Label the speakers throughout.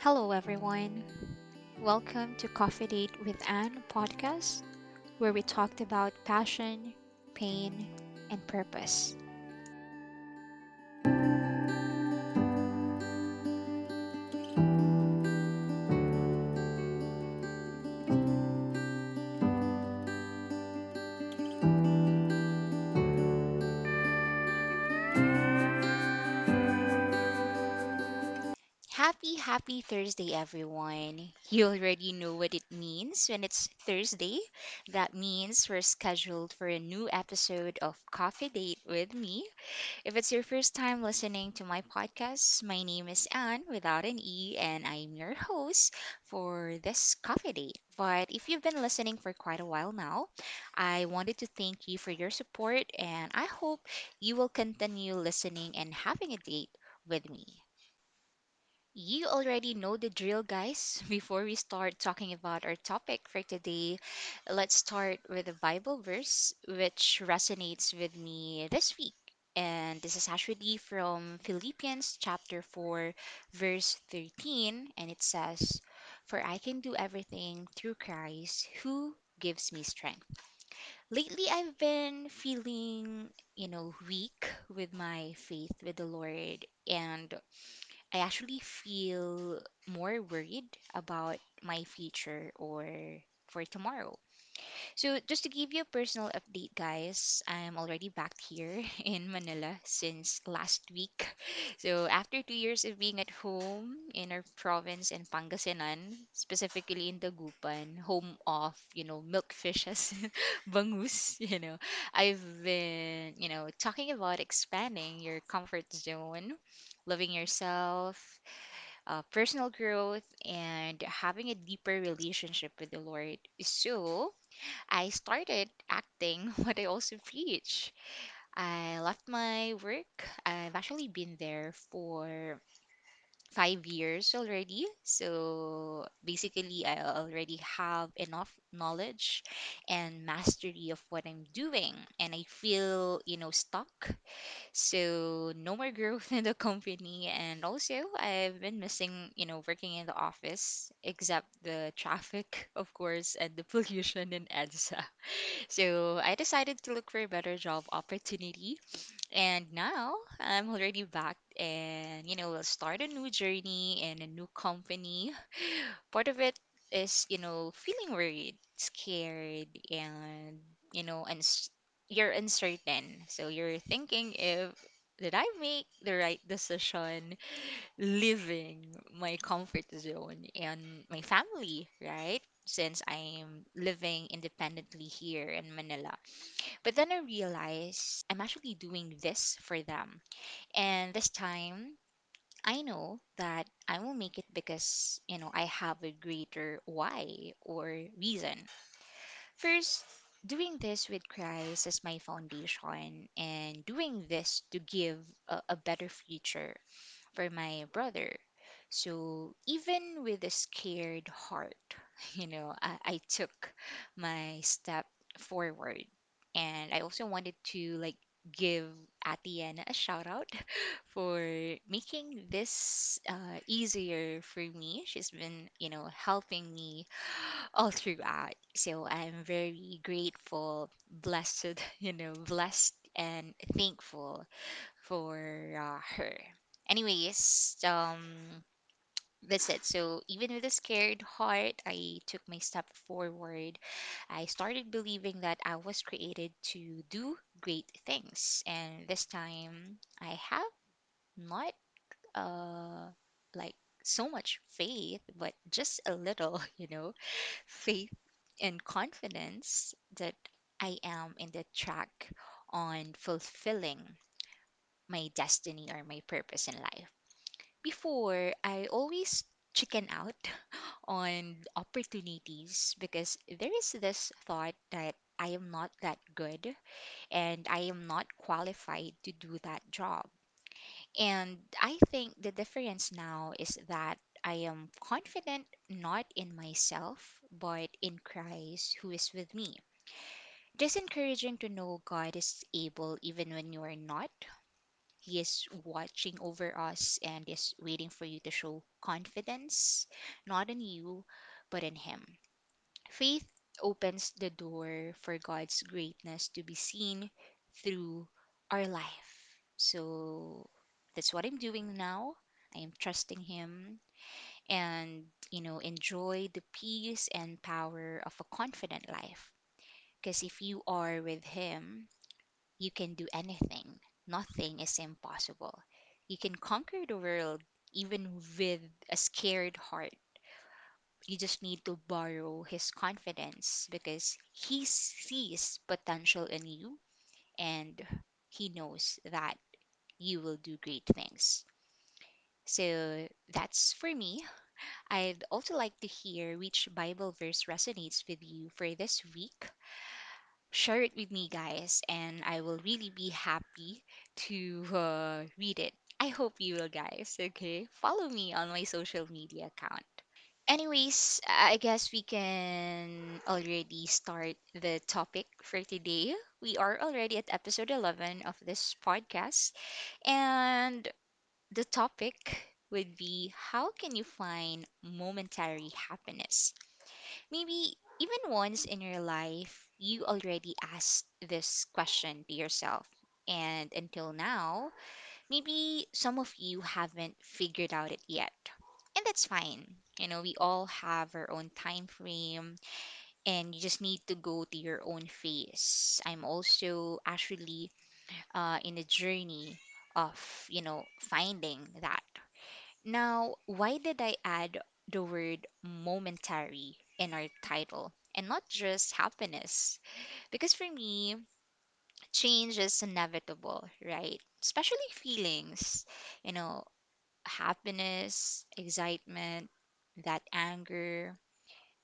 Speaker 1: Hello, everyone. Welcome to Coffee Date with Anne podcast, where we talked about passion, pain, and purpose. Happy, Thursday, everyone. You already know what it means when it's Thursday. That means we're scheduled for a new episode of Coffee Date with me. If it's your first time listening to my podcast, my name is Anne without an E, and I'm your host for this coffee date. But if you've been listening for quite a while now, I wanted to thank you for your support, and I hope you will continue listening and having a date with me. You already know the drill, guys. Before we start talking about our topic for today, let's start with a Bible verse which resonates with me this week. And this is actually from Philippians chapter 4, verse 13. And it says, For I can do everything through Christ who gives me strength. Lately, I've been feeling, you know, weak with my faith with the Lord. And I actually feel more worried about my future or for tomorrow. So, just to give you a personal update, guys, I'm already back here in Manila since last week. So, after two years of being at home in our province in Pangasinan, specifically in Dagupan, home of, you know, milk fishes, bangus, you know, I've been, you know, talking about expanding your comfort zone, loving yourself, uh, personal growth, and having a deeper relationship with the Lord. So, I started acting what I also preach. I left my work. I've actually been there for five years already. So basically, I already have enough knowledge and mastery of what I'm doing. And I feel, you know, stuck so no more growth in the company. And also, I've been missing, you know, working in the office, except the traffic, of course, and the pollution in EDSA. So I decided to look for a better job opportunity. And now I'm already back and, you know, we'll start a new journey and a new company. Part of it is, you know, feeling worried, scared, and, you know, and you're uncertain. So you're thinking if did I make the right decision leaving my comfort zone and my family, right? Since I'm living independently here in Manila. But then I realized I'm actually doing this for them. And this time, I know that I will make it because, you know, I have a greater why or reason. First, doing this with Christ as my foundation and doing this to give a, a better future for my brother. So even with a scared heart, you know, I, I took my step forward. And I also wanted to like give Atiana a shout out for making this uh, easier for me. She's been, you know, helping me all throughout. So I'm very grateful, blessed, you know, blessed and thankful for uh, her. Anyways, um, that's it. So even with a scared heart, I took my step forward. I started believing that I was created to do great things, and this time I have not uh like so much faith, but just a little, you know, faith and confidence that I am in the track on fulfilling my destiny or my purpose in life. Before, I always chicken out on opportunities because there is this thought that I am not that good and I am not qualified to do that job. And I think the difference now is that I am confident not in myself, but in Christ who is with me. It is encouraging to know God is able even when you are not. He is watching over us and is waiting for you to show confidence, not in you, but in Him. Faith opens the door for God's greatness to be seen through our life. So that's what I'm doing now. I am trusting Him and, you know, enjoy the peace and power of a confident life. Because if you are with Him, you can do anything. Nothing is impossible. You can conquer the world even with a scared heart. You just need to borrow his confidence because he sees potential in you and he knows that you will do great things. So that's for me. I'd also like to hear which Bible verse resonates with you for this week. Share it with me, guys, and I will really be happy to uh, read it. I hope you will, guys. Okay, follow me on my social media account. Anyways, I guess we can already start the topic for today. We are already at episode 11 of this podcast, and the topic would be how can you find momentary happiness? Maybe even once in your life, you already asked this question to yourself. And until now, maybe some of you haven't figured out it yet. And that's fine. You know, we all have our own time frame and you just need to go to your own phase. I'm also actually uh, in a journey of, you know, finding that. Now, why did I add the word momentary in our title and not just happiness? Because for me, change is inevitable, right? Especially feelings, you know, happiness, excitement, that anger,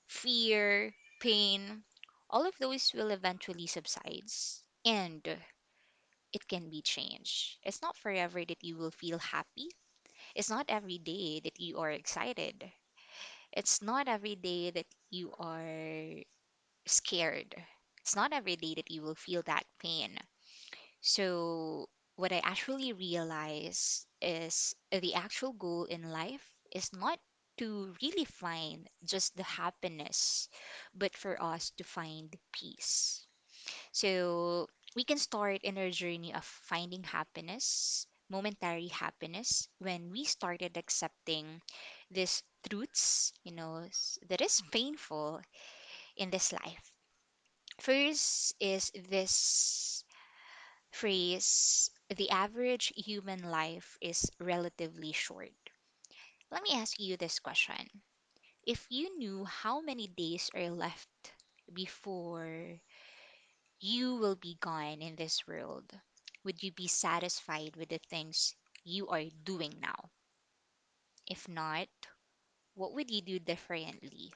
Speaker 1: fear, pain, all of those will eventually subside and it can be changed. It's not forever that you will feel happy. It's not every day that you are excited. It's not every day that you are scared. It's not every day that you will feel that pain. So, what I actually realize is the actual goal in life is not to really find just the happiness, but for us to find peace. So, we can start in our journey of finding happiness, momentary happiness, when we started accepting these truths, you know, that is painful in this life. First is this phrase the average human life is relatively short. Let me ask you this question. If you knew how many days are left before you will be gone in this world, would you be satisfied with the things you are doing now? If not, what would you do differently?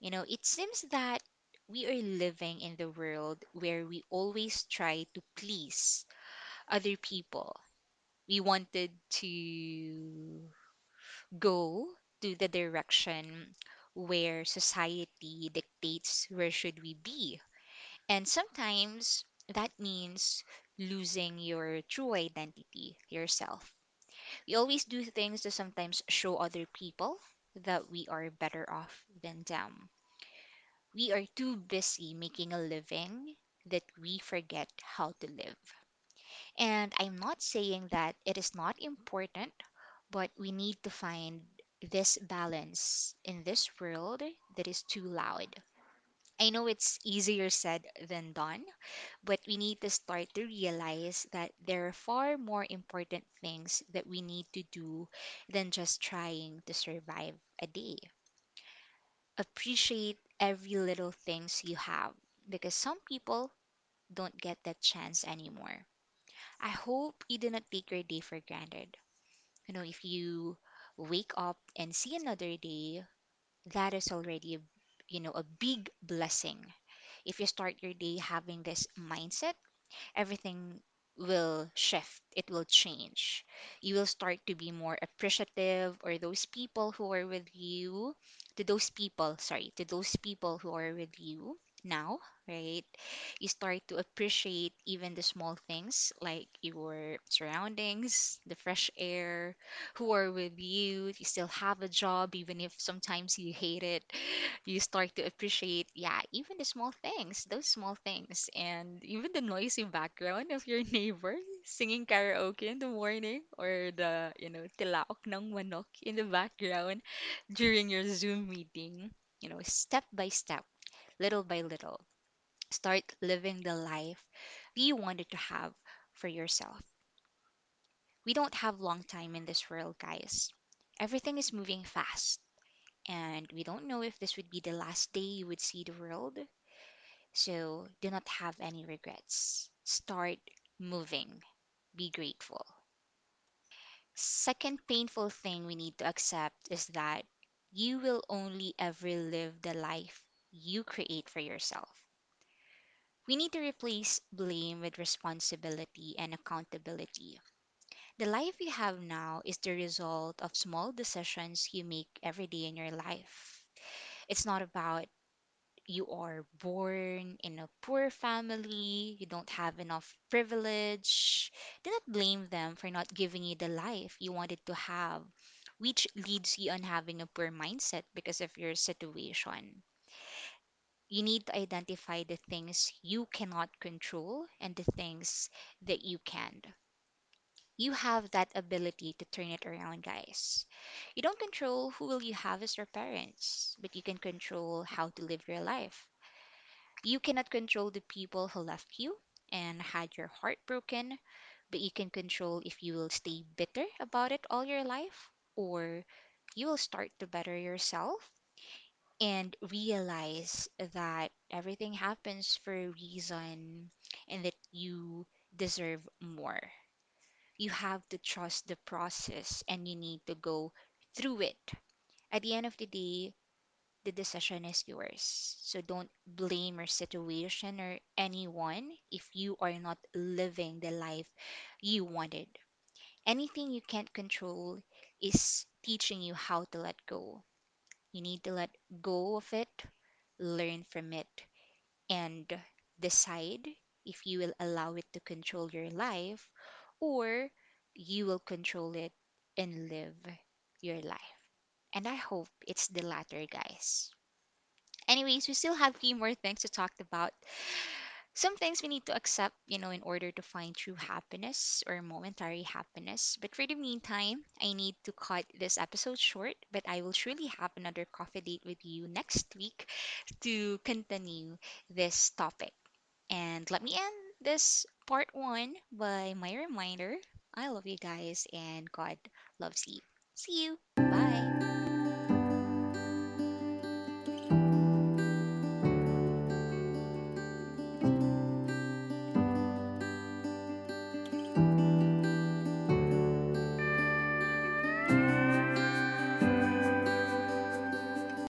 Speaker 1: You know, it seems that we are living in the world where we always try to please other people. We wanted to go to the direction where society dictates where should we be. And sometimes that means losing your true identity yourself we always do things to sometimes show other people that we are better off than them we are too busy making a living that we forget how to live And I'm not saying that it is not important, but we need to find this balance in this world that is too loud. I know it's easier said than done, but we need to start to realize that there are far more important things that we need to do than just trying to survive a day. Appreciate every little things you have because some people don't get that chance anymore. I hope you do not take your day for granted. You know, if you wake up and see another day, that is already a, you know, a big blessing. If you start your day having this mindset, everything will shift, it will change. You will start to be more appreciative or those people who are with you, to those people, sorry, to those people who are with you. Now, right? You start to appreciate even the small things like your surroundings, the fresh air, who are with you. You still have a job, even if sometimes you hate it. You start to appreciate, yeah, even the small things, those small things, and even the noisy background of your neighbor singing karaoke in the morning or the, you know, tilaok ng manok in the background during your Zoom meeting. You know, step by step little by little. Start living the life you wanted to have for yourself. We don't have long time in this world, guys. Everything is moving fast, and we don't know if this would be the last day you would see the world. So do not have any regrets. Start moving. Be grateful. Second painful thing we need to accept is that you will only ever live the life you create for yourself. We need to replace blame with responsibility and accountability. The life you have now is the result of small decisions you make every day in your life. It's not about you are born in a poor family, you don't have enough privilege. Do not blame them for not giving you the life you wanted to have, which leads you on having a poor mindset because of your situation. You need to identify the things you cannot control and the things that you can. You have that ability to turn it around, guys. You don't control who will you have as your parents, but you can control how to live your life. You cannot control the people who left you and had your heart broken, but you can control if you will stay bitter about it all your life or you will start to better yourself and realize that everything happens for a reason and that you deserve more. You have to trust the process and you need to go through it. At the end of the day, the decision is yours. So don't blame your situation or anyone if you are not living the life you wanted. Anything you can't control is teaching you how to let go. You need to let go of it, learn from it, and decide if you will allow it to control your life or you will control it and live your life. And I hope it's the latter, guys. Anyways, we still have few more things to talk about. Some things we need to accept, you know, in order to find true happiness or momentary happiness. But for the meantime, I need to cut this episode short, but I will surely have another coffee date with you next week to continue this topic. And let me end this part one by my reminder I love you guys and God loves you. See you. Bye.